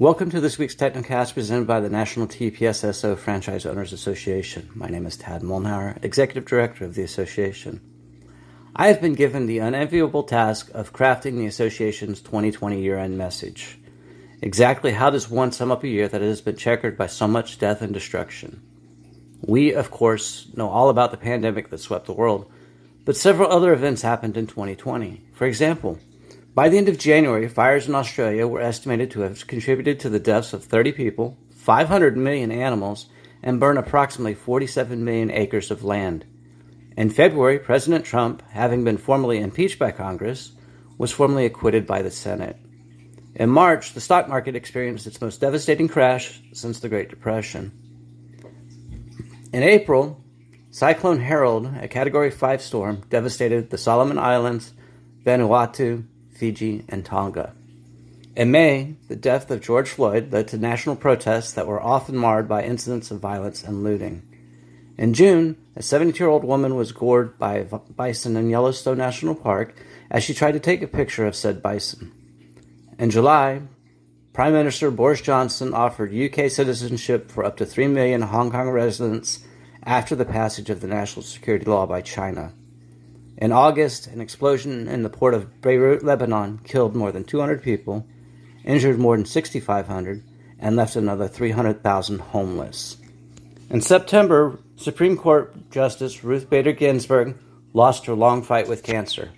Welcome to this week's Technocast presented by the National TPSSO Franchise Owners Association. My name is Tad Molnauer, Executive Director of the Association. I have been given the unenviable task of crafting the Association's 2020 year end message. Exactly how does one sum up a year that has been checkered by so much death and destruction? We, of course, know all about the pandemic that swept the world, but several other events happened in 2020. For example, by the end of January, fires in Australia were estimated to have contributed to the deaths of 30 people, 500 million animals, and burned approximately 47 million acres of land. In February, President Trump, having been formally impeached by Congress, was formally acquitted by the Senate. In March, the stock market experienced its most devastating crash since the Great Depression. In April, Cyclone Harold, a Category 5 storm, devastated the Solomon Islands, Vanuatu, Fiji, and Tonga. In May, the death of George Floyd led to national protests that were often marred by incidents of violence and looting. In June, a 72 year old woman was gored by bison in Yellowstone National Park as she tried to take a picture of said bison. In July, Prime Minister Boris Johnson offered UK citizenship for up to 3 million Hong Kong residents after the passage of the national security law by China. In August, an explosion in the port of Beirut, Lebanon, killed more than 200 people, injured more than 6,500, and left another 300,000 homeless. In September, Supreme Court Justice Ruth Bader Ginsburg lost her long fight with cancer.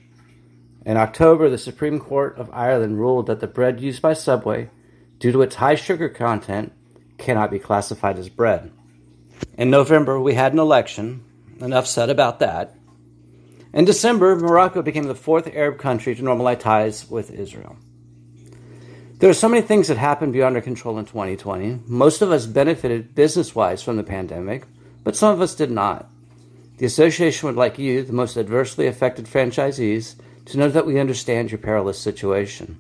In October, the Supreme Court of Ireland ruled that the bread used by Subway, due to its high sugar content, cannot be classified as bread. In November, we had an election. Enough said about that. In December, Morocco became the fourth Arab country to normalize ties with Israel. There are so many things that happened beyond our control in 2020. Most of us benefited business wise from the pandemic, but some of us did not. The association would like you, the most adversely affected franchisees, to know that we understand your perilous situation.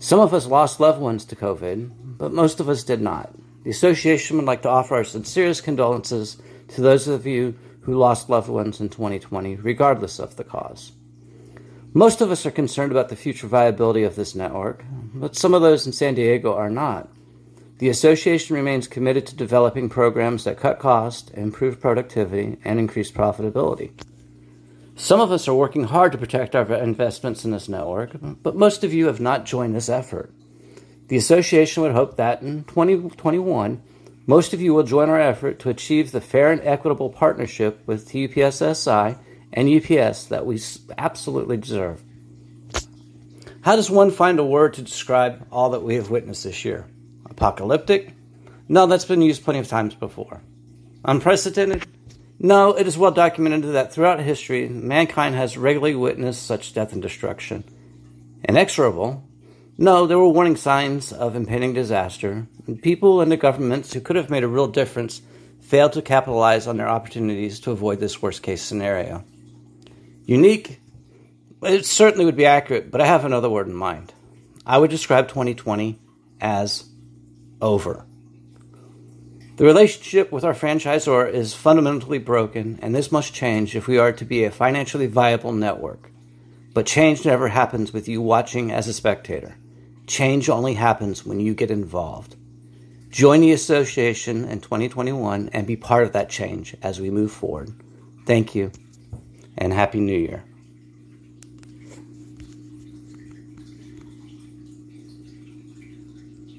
Some of us lost loved ones to COVID, but most of us did not. The association would like to offer our sincerest condolences to those of you who lost loved ones in 2020, regardless of the cause. Most of us are concerned about the future viability of this network, but some of those in San Diego are not. The association remains committed to developing programs that cut costs, improve productivity, and increase profitability. Some of us are working hard to protect our investments in this network, but most of you have not joined this effort. The association would hope that in 2021, most of you will join our effort to achieve the fair and equitable partnership with TPSSI and UPS that we absolutely deserve. How does one find a word to describe all that we have witnessed this year? Apocalyptic? No, that's been used plenty of times before. Unprecedented? No, it is well documented that throughout history, mankind has regularly witnessed such death and destruction. Inexorable? No, there were warning signs of impending disaster. People and the governments who could have made a real difference failed to capitalize on their opportunities to avoid this worst case scenario. Unique? It certainly would be accurate, but I have another word in mind. I would describe 2020 as over. The relationship with our franchisor is fundamentally broken, and this must change if we are to be a financially viable network. But change never happens with you watching as a spectator. Change only happens when you get involved. Join the association in 2021 and be part of that change as we move forward. Thank you and Happy New Year.